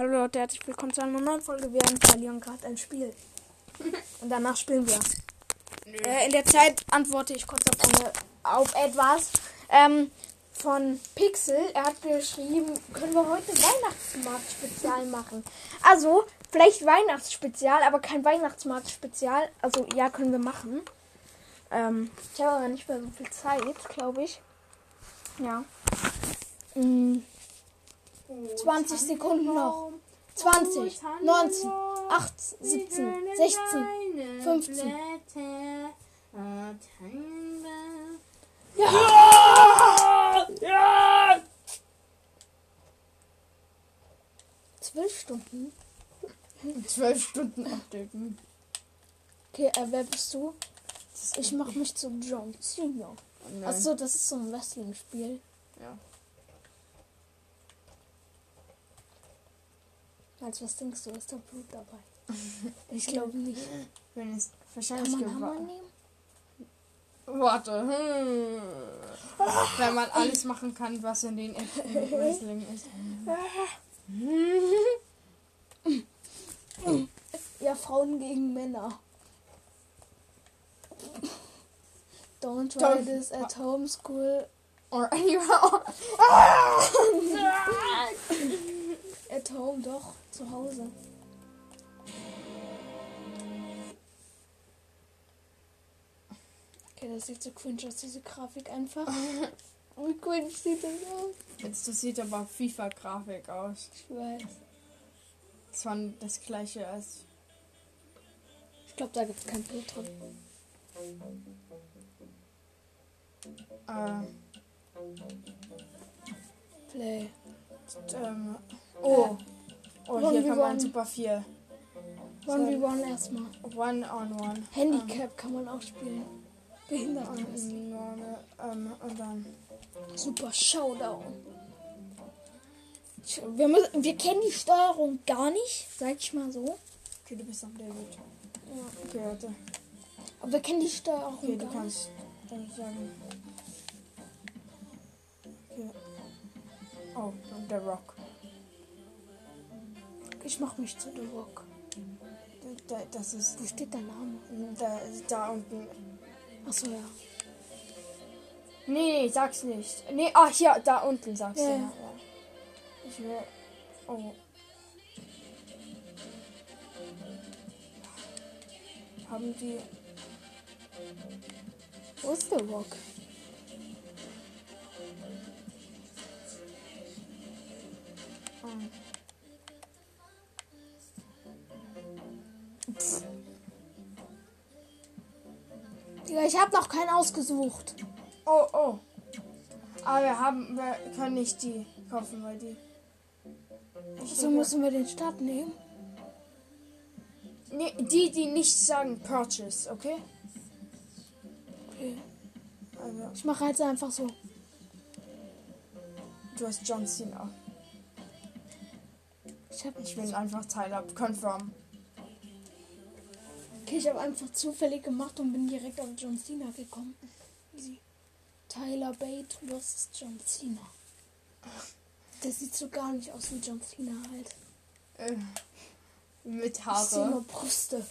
Hallo Leute, herzlich willkommen zu einer neuen Folge. Wir verlieren gerade ein Spiel. Und danach spielen wir. Äh, in der Zeit antworte ich kurz auf, eine, auf etwas. Ähm, von Pixel. Er hat geschrieben, können wir heute Weihnachtsmarkt-Spezial machen. Also, vielleicht Weihnachtsspezial, aber kein Weihnachtsmarkt-Spezial. Also, ja, können wir machen. Ähm, ich habe aber nicht mehr so viel Zeit, glaube ich. Ja. Mm, 20 Sekunden noch. 20, 19, 18, 17, 16, 15. Ja! Ja! 12 Stunden. Zwölf Stunden updaten. Okay, äh, wer bist du? Ich mach mich zu John Cena. Achso, das ist so ein Wrestling-Spiel. Ja. Als was denkst du, ist da Blut dabei? Ich glaube nicht. Wenn es Kann wahrscheinlich man gewa- Hammer nehmen? Warte. Hm. Wenn man alles machen kann, was in den echten Wrestling ist. Ja, Frauen gegen Männer. Don't try Don't- this at home school. Or anywhere. At home, doch. Zu Hause. Okay, das sieht so cringe aus, diese Grafik einfach. Wie cringe sieht das aus? Jetzt, das sieht aber FIFA-Grafik aus. Ich weiß. Das war das gleiche als. Ich glaube, da gibt es kein Blut drin. Äh, Play. ähm, oh. Oh, One hier v kann man one. super viel. 1v1 erstmal. One on one. Handicap kann man auch spielen. Behindert. Ähm, ähm, und dann. Super Showdown. Wir, müssen, wir kennen die Steuerung gar nicht, sag ich mal so. Okay, du bist am David. Okay, warte. Aber wir kennen die Steuerung Okay, du gar nicht. kannst dann sagen. Okay. Oh, und der Rock. Ich mach mich zu The Rock. Da, da, das ist Wo steht der Name? da, da unten. Achso, ja. Nee, nee, sag's nicht. Nee, ah, hier, da unten sagst Ja. du. Ja. ja. Ich will. Oh. Haben die. Wo ist The Rock? Ah. Digga, ich hab noch keinen ausgesucht. Oh, oh. Aber wir haben, wir können nicht die kaufen, weil die. Ich So müssen wir den Start nehmen. nee, die, die nicht sagen Purchase, okay? Okay. Also, Ich mache jetzt einfach so. du hast John Cena. Ich hab, Ich will einfach Tyler confirm. Okay, ich habe einfach zufällig gemacht und bin direkt auf John Cena gekommen. Easy. Tyler Bate versus John Cena. Der sieht so gar nicht aus wie John Cena halt. Äh, mit Haare. nur Brüste.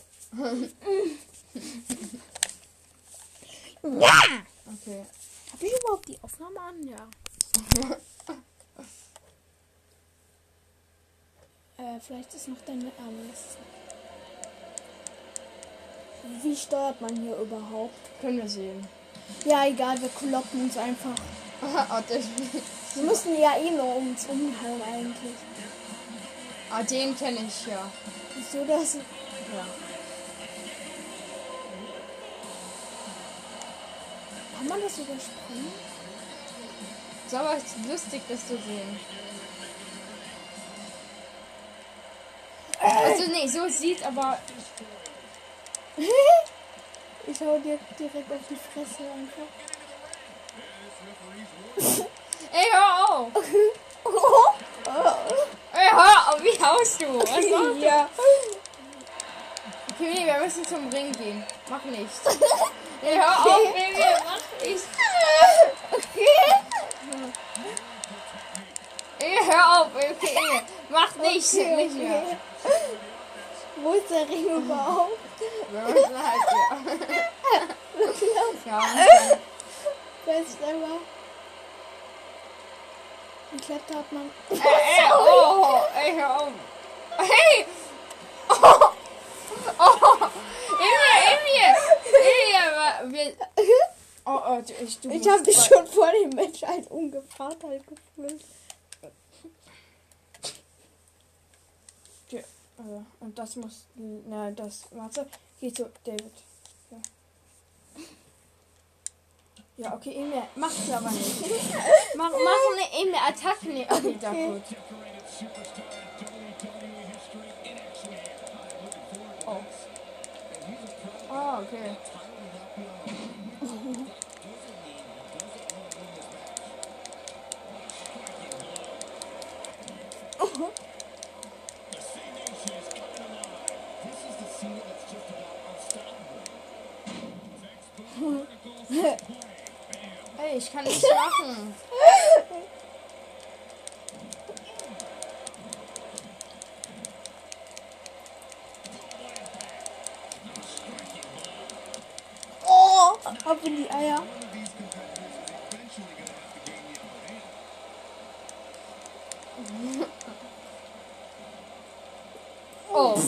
Okay. Habe ich überhaupt die Aufnahme an? Ja. äh, vielleicht ist noch deine. Ah, Wie steuert man hier überhaupt? Können wir sehen. Ja, egal, wir kloppen uns einfach. ah, Wir müssen ja eh nur uns umhauen eigentlich. ah, den kenne ich ja. Wieso das? Ja. Kann man das überspringen? Ist aber lustig, das zu sehen. Also, nee, so sieht aber. Ich hau dir direkt auf die Fresse einfach. Ey, hör auf! Ey, hör auf! Wie haust du? Was machst du? ja. Okay, nee, wir müssen zum Ring gehen. Mach nichts. Ey, hör auf, Baby, mach nichts. Ey, hör auf, okay. Mach nicht, Okay, nicht mehr. okay. Wo ist der Ring überhaupt? Wir müssen halt, ja. ja. Best ever. Wie klettert man? Ey, ey, oh, ey, hör auf. Hey! Oh! Oh! Emil, Emil! Emil. Oh, oh, ich, Ich habe dich schon vor dem Match als Ungefahrtheit gefühlt. Ja, äh, Und das muss... Na, das... Warte. Geh zu David. Ja. Ja, okay, Emil. Mach's aber nicht. Mach, mach eine Emil Attacke. Nee, okay, da gut. Oh. Oh, okay. Ich kann nichts machen. Oh, ab in die Eier. Oh.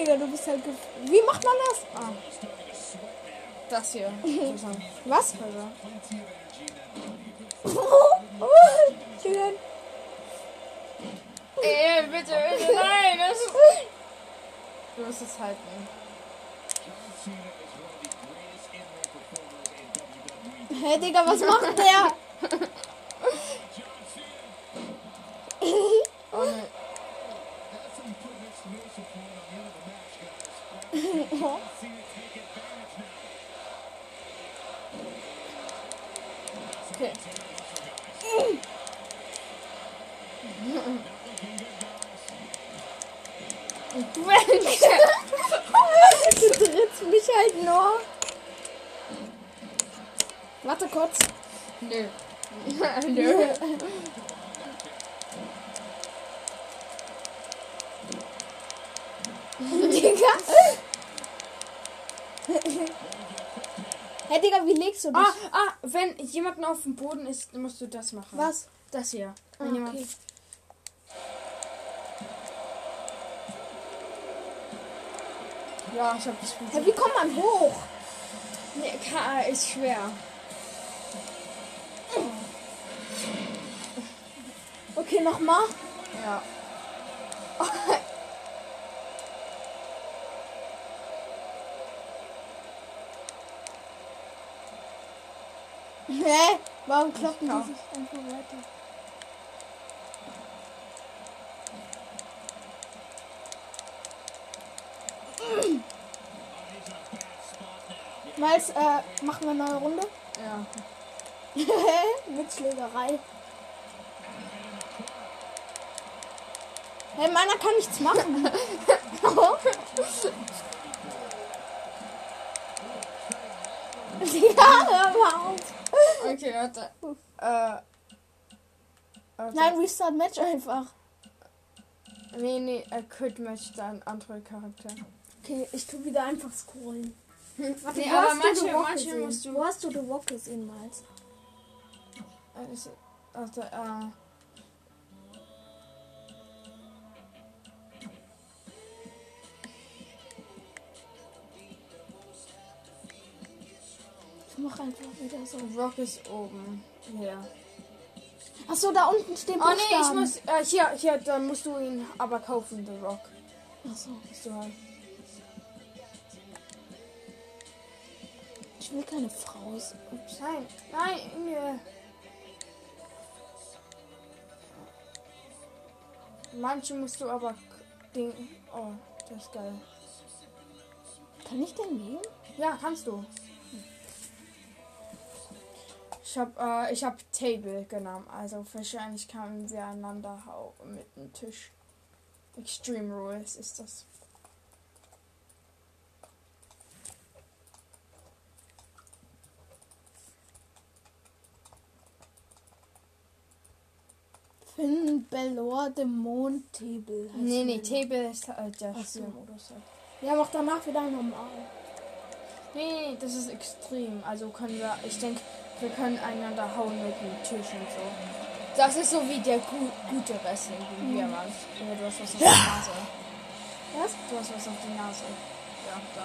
Digga, du bist halt gef Wie macht man das? Ah. Das hier. Was? Digga. Ey, bitte, bitte, nein. Das ist... Du musst es halten. Hä, Digga, was macht der? Oh ne. Okay. Mensch! Du trittst mich halt nur. Warte kurz. Nö. Nö. Digga. Legst du dich? Ah, ah, wenn jemand auf dem Boden ist, musst du das machen. Was? Das hier. Ah, okay. Ja, ich hab das Spiel. Hä, wie kommt man hoch? Nee, K ist schwer. Okay, nochmal. Ja. Hä? Warum kloppen die sich einfach weiter? Miles, äh, machen wir eine neue Runde? Ja. Mit Schlägerei. Hey, meiner kann nichts machen. ja, hör mal auf. Okay, warte. Äh. warte. Nein, Restart Match einfach. Nee, nee, er Quit Match dann andere Charakter. Okay, ich tu wieder einfach scrollen. Warte, Nee, aber manche- manche musst du- Wo hast du The Rock gesehen, Miles? Ist- Warte, äh. Mach einfach wieder so. Rock ist oben. Ja. Achso, da unten stehen Oh nee, ich muss. Äh, hier, hier, dann musst du ihn aber kaufen, The Rock. Achso, du halt. ich will keine Frau. Ups. Nein, nein, nee. Manche musst du aber. Den, oh, das ist geil. Kann ich den nehmen? Ja, kannst du. Ich habe äh, ich hab Table genommen, also wahrscheinlich kamen wir einander mit dem Tisch. Extreme Rules ist das. Finn Belor Dämon Table. Heißt nee, nee, Table ist halt der so. Modus. Halt. Wir haben auch danach wieder normal. Nee, das ist extrem. Also können wir, ich denke, wir können einander hauen mit dem Tisch und so. Das ist so wie der gu gute Wrestling, wie wir waren. Ja, du hast was auf die Nase. Was? Du hast was auf die Nase. Ja, da.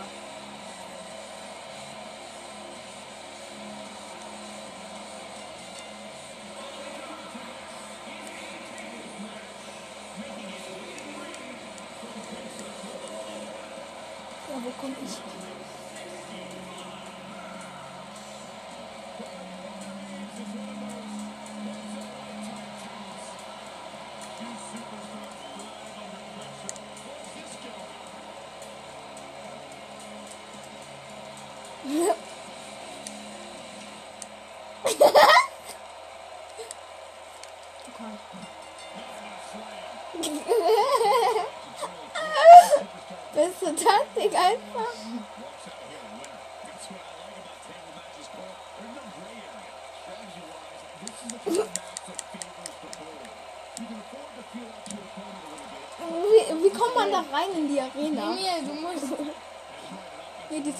Ja, wo komm ich?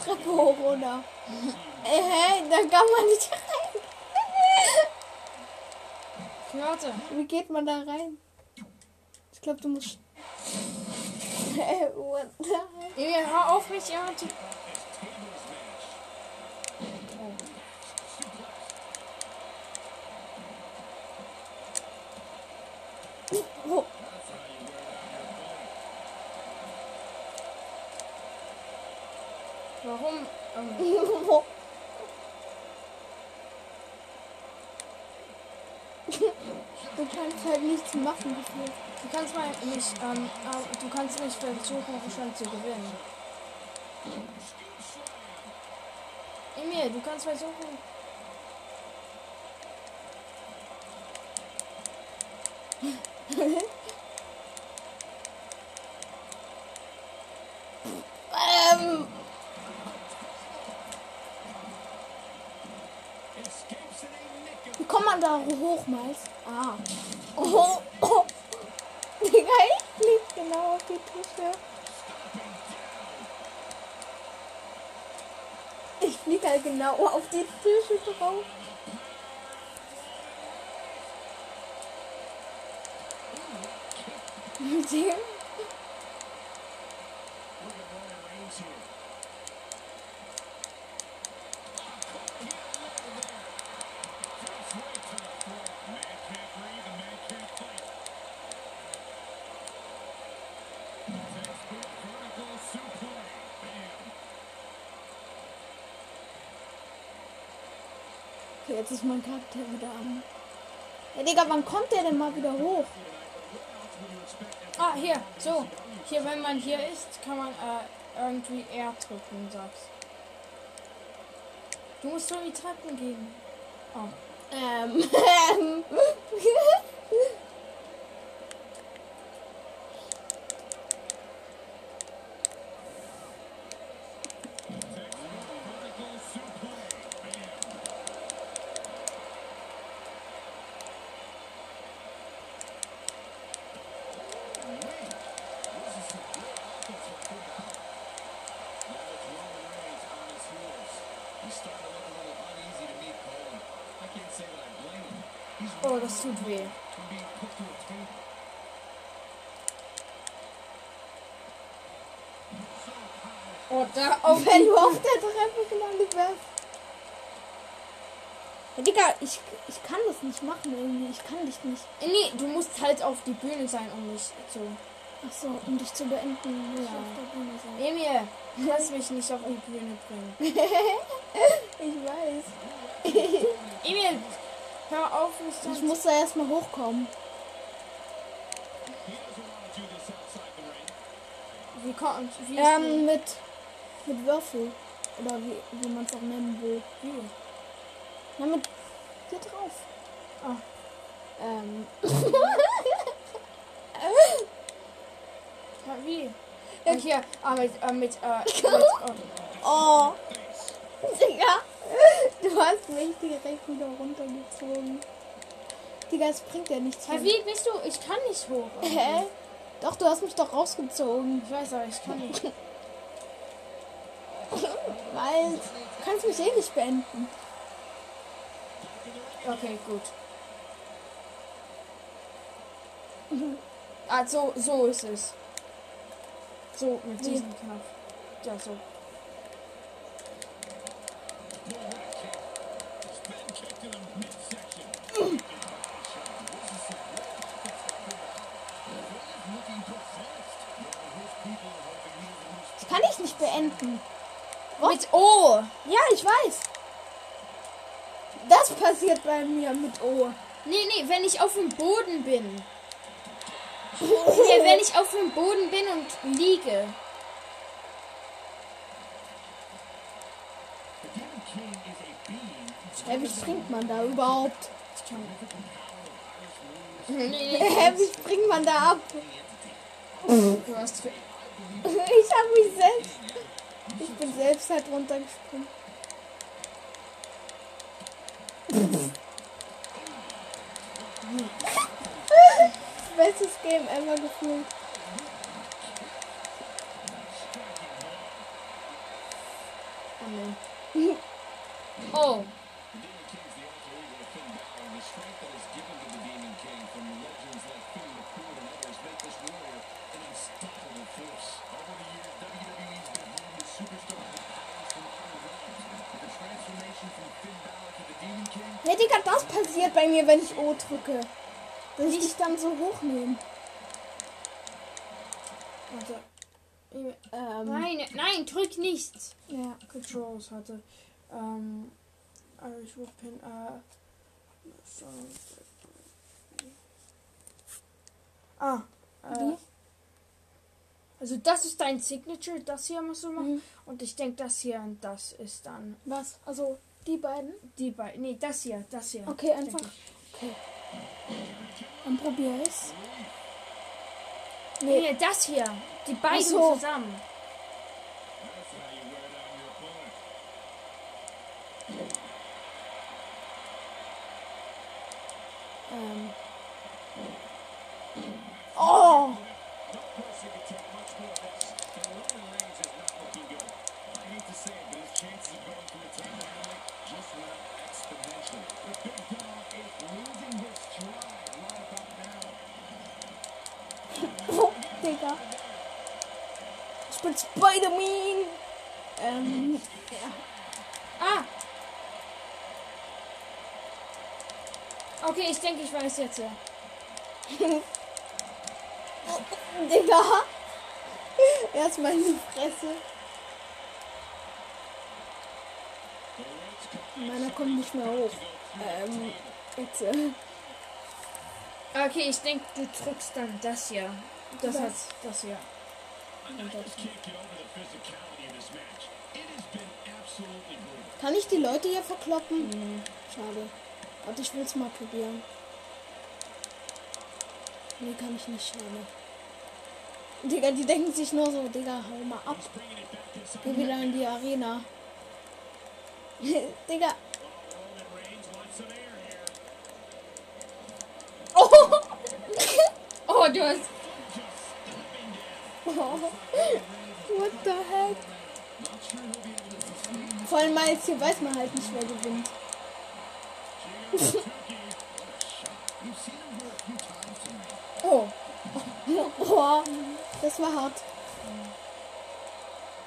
Hier die Treppe hoch, oder? Äh, hä? Da kann man nicht rein. Warte. Wie geht man da rein? Ich glaube, du musst. Äh, what the hell? Emil, hör auf mich immer zu. Oh. Warum? Ähm? Du kannst halt nichts machen. gefühlt. du kannst mal nicht, ähm, äh, du kannst nicht versuchen, schon zu gewinnen. Emil, du kannst versuchen. Ähm. Wie kommt man da hoch, Miles? Ah. Oh, oh. Digga, ich flieg genau auf die Tische. Ich flieg halt genau auf die Tische drauf. Digga. Ist mein Charakter wieder an. Ja, Digga, wann kommt der denn mal wieder hoch? Ah, hier, so. Hier, wenn man hier ist, kann man äh, irgendwie R drücken, sagst. Du musst so in die Treppen gehen. Oh. Ähm. ähm. Oh, das tut weh. Oh, da auf Wenn du auf der Treppe gelandet wärst. Ja, Digga, ich, ich kann das nicht machen irgendwie. Ich kann dich nicht. Nee, du musst halt auf die Bühne sein, um mich zu. Ach so, um dich zu beenden, ich Ja. auf der Bühne sein. Emil, lass mich nicht auf die Bühne bringen. Ich weiß. Emil, hör auf, Ich muss da erstmal hochkommen. Wie kommt. Wie Ähm, mit, mit Würfel. Oder wie, wie man es auch nennen will. Wie? Na, mit hier drauf. Ah. Ähm. Ja, wie? Ja, hier, ah, mit, äh, mit, äh, mit, äh, Oh. Digga. Du hast mich direkt wieder runtergezogen. Digga, es bringt ja nichts. Mehr. wie bist du? Ich kann nicht hoch. Hä? Doch, du hast mich doch rausgezogen. Ich weiß aber, ich kann nicht. Weil du kannst mich eh nicht beenden. Okay, gut. Ah, so, ist es. So, mit diesem Knopf. Ja, so. Das kann ich nicht beenden. Mit O! Ja, ich weiß. Das passiert bei mir mit O. Nee, nee, wenn ich auf dem Boden bin. Nee, wenn ich auf dem Boden bin und liege. Hä, wie springt man da überhaupt? Nee, Hä, wie springt man da ab? du hast. Ich hab mich selbst. Ich bin selbst halt runtergesprungen. Bestes Game ever gefühlt. Oh. Oh. Ja, Digga, das passiert bei mir, wenn ich O drücke. Dass ich dich dann so hochnehme. Warte. Ähm, Nein, nein, drück nicht. Ja. Controls hatte. Ähm. Irish Whipping, äh. So. Ah. Äh, Wie? also das ist dein Signature, das hier musst du machen. Mhm. Und ich denke, das hier und das ist dann Was? Also, die beiden? die beiden. Nee, das hier, das hier. Okay, einfach. Okay. Dann probier ich's. Nee, Nee, das hier. Die beiden so. zusammen. ähm. Oh, Digga. Ich bin Spider-Man. Ähm, ja. Ah! Okay, ich denke, ich weiß jetzt. ja. Digga. Erstmal in die Fresse. Meiner kommt nicht mehr hoch. Ähm, jetzt. Okay, ich denke, du drückst dann das hier. Das hat das hier. kann ich die Leute hier verkloppen? Schade. Warte, ich will's mal probieren. Nee, kann ich nicht, schade. Digga, die denken sich nur so, Digga, hau mal ab. Geh wieder in die Arena. Digga. Oh! Oh, du hast. What the heck? Vor allem mal jetzt hier weiß man halt nicht, wer gewinnt. oh. oh. Das war hart.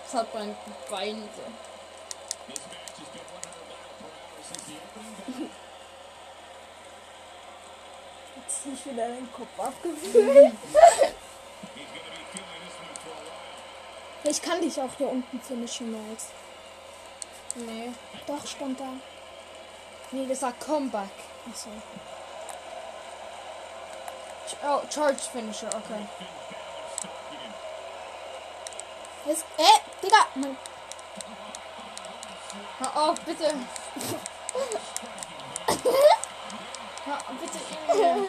Das hat mein Bein so. Jetzt nicht wieder den Kopf abgefühlt. Ich kann dich auch hier unten finishen, Miles. Nee. Doch, stand da. Nee, das war Comeback. Achso. Oh, Charge Finisher, okay. Jetzt, äh, Digga, mein, Hör auf, bitte. Hör auf, bitte.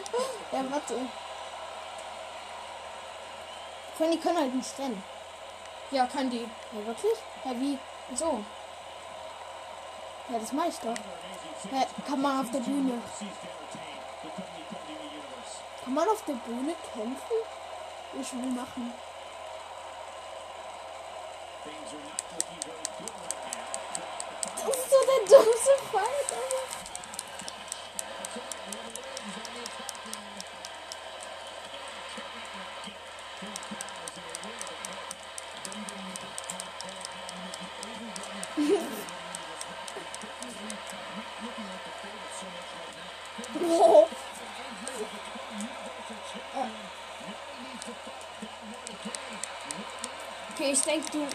Ja, warte. Allem, die können halt nicht rennen. Ja, kann die. Ja, wirklich? Ja, wie? So. Ja, das mache ich doch. Ja, kann man auf der Bühne. Kann man auf der Bühne kämpfen? Ich will machen. Das ist so der dummste Fight, Alter. Okay, ich denke, du.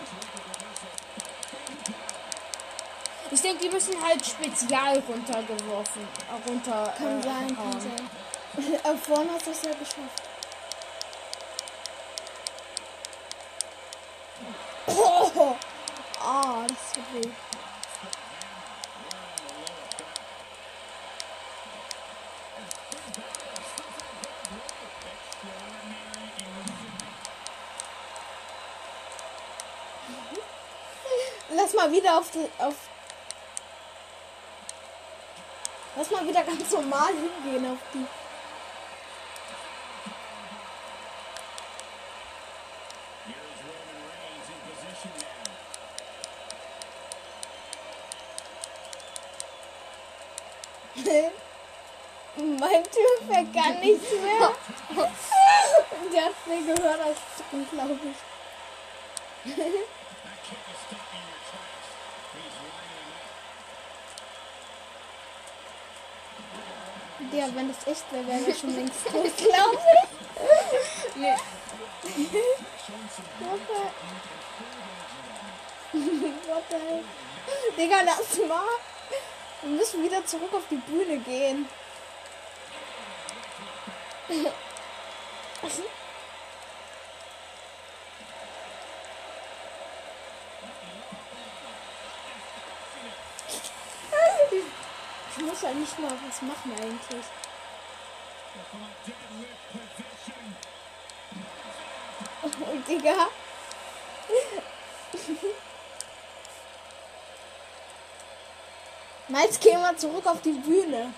Ich denke, die müssen halt spezial runtergeworfen. äh, Runter. Kann äh, sein, kann sein. Hast du es ja geschafft. Oh, tut weh. Lass mal wieder auf die, auf Lass mal wieder ganz normal hingehen auf die. mein Typ fährt gar nichts mehr. Der hat mir gehört als Zucken, glaube ich. Ja, wenn das echt wäre, wäre er schon längst tot, glaube ich. Nee. What the hell? Digga, lass mal. Wir müssen wieder zurück auf die Bühne gehen. Ich muss ja nicht mal was machen eigentlich. Oh, Digga. Meins gehen wir zurück auf die Bühne.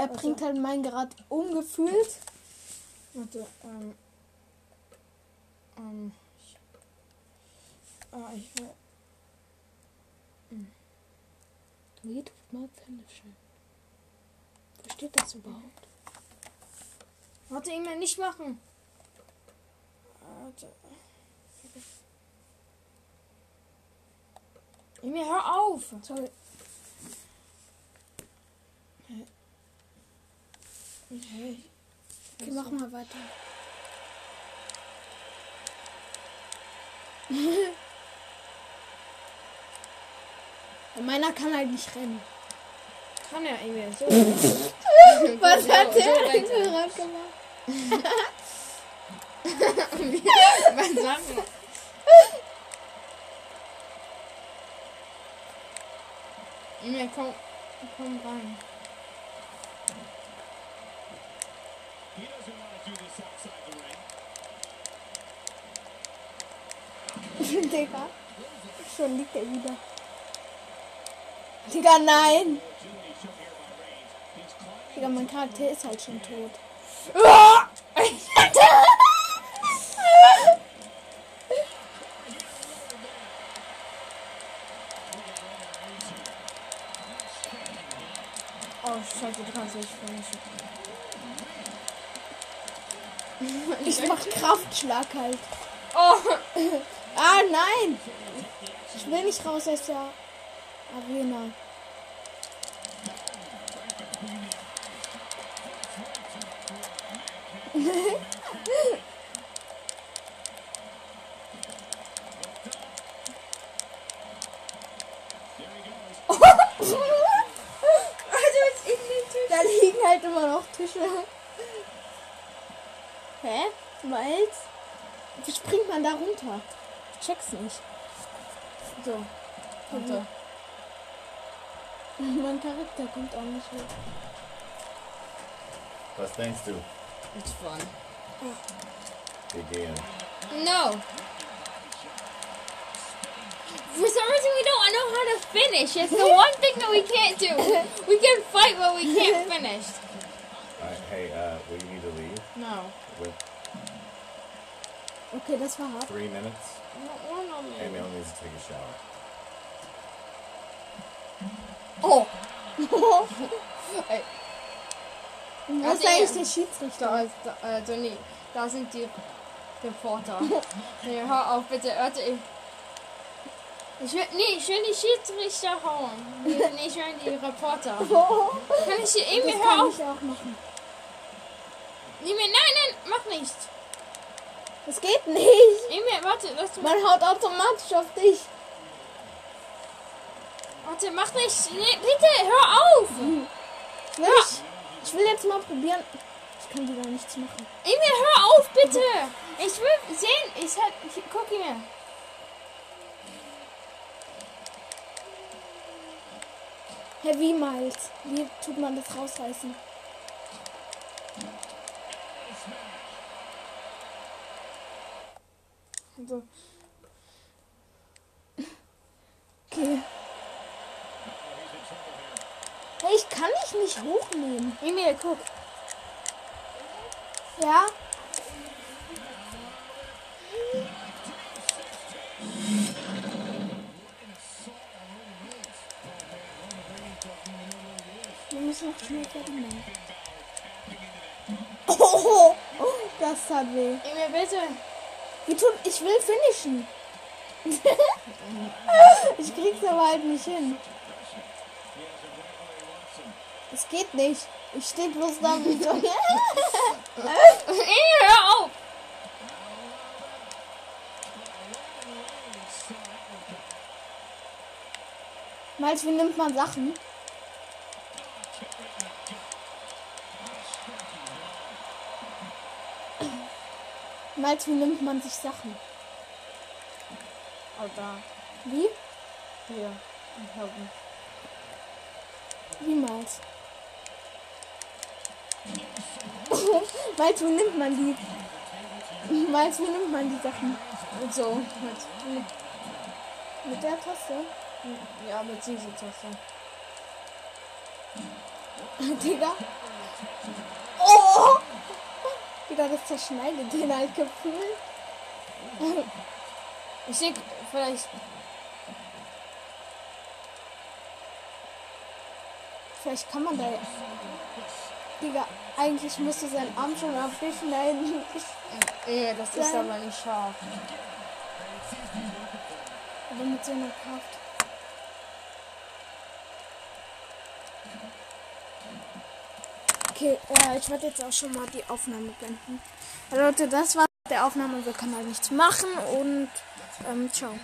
Er bringt halt meinen gerade umgefühlt. Warte, ähm. Ähm. Ich, ah, ich will. Wie tut man Finishing? Wo steht das überhaupt? Warte, ihn nicht machen. Warte. Emil, hör auf! Sorry. Okay. Okay, mach mal weiter. Meiner kann halt nicht rennen. Kann er, Emil. So. Was So, hat so der denn weiter. gerade gemacht? Was sagen wir? Emil, komm, komm rein. He doesn't want to do this outside the ring. Digga. Schon liegt er wieder. Digga, nein. Digga, mein Charakter ist halt schon tot. Oh, scheiße, du kannst nicht finishen. Ich mach Kraftschlag halt. Oh! Ah, nein. Ich will nicht raus aus der Arena. Da liegen halt immer noch Tische. Hä? Miles? Wie springt man da runter? Ich check's nicht. So. Warte. Mein Charakter kommt auch nicht mit. Was denkst du? It's fun. Wir gehen. No! For some reason, we don't know how to finish. It's the one thing that we can't do. We can fight, but we can't finish. Alright, hey, uh, will you need to leave No. Okay, das war hart. three minutes? No, no, no. Mel needs to take a shower. Oh! Also ist eigentlich der Schiedsrichter? da, also nee, da sind die Reporter. nee, hör auf, bitte, warte, ich. Ich will, nee, ich will die Schiedsrichter hauen. Nee, nee, ich will die Reporter. Kann ich hier, Emil, Das hör kann auf. ich auch machen. Emil, nein, nein, mach nicht. Das geht nicht. Emil, warte, lass du Man haut automatisch auf dich. Warte, mach nicht. Nee, bitte, hör auf. Ich will, nicht, ich will jetzt mal probieren. Ich kann wieder nichts machen. Emil, hör auf, bitte. Ich will sehen. Ich hab, ich, guck. Hä, wie Miles? Wie tut man das rausreißen? So. Okay. Hey, ich kann dich nicht hochnehmen. Emil, guck. Ja? Wir müssen noch schnell fertig machen. Oh, das tat weh. Emil, bitte. Ich will finishen. ich krieg's aber halt nicht hin. Es geht nicht. Ich stehe bloß da wie so. Hör auf. Miles, wie nimmt man Sachen? Miles, wie nimmt man sich Sachen? Oh, da. Wie? Hier. Hab ihn. Wie? Miles, wie nimmt man die? Miles, wie nimmt man die Sachen? Und so. Mit, Mit der Taste? ja, mit dieser Taste. Digga. Das zerschneidet den halt gefühlt. Ich denke, vielleicht. Vielleicht kann man da ja. Digga, eigentlich müsste sein Arm schon abgeschneiden. Nee, das ist aber nicht scharf. Aber mit so einer Kraft. Okay, äh, ich werde jetzt auch schon mal die Aufnahme beenden. Leute, das war der Aufnahme. Wir können halt nichts machen und ähm, ciao.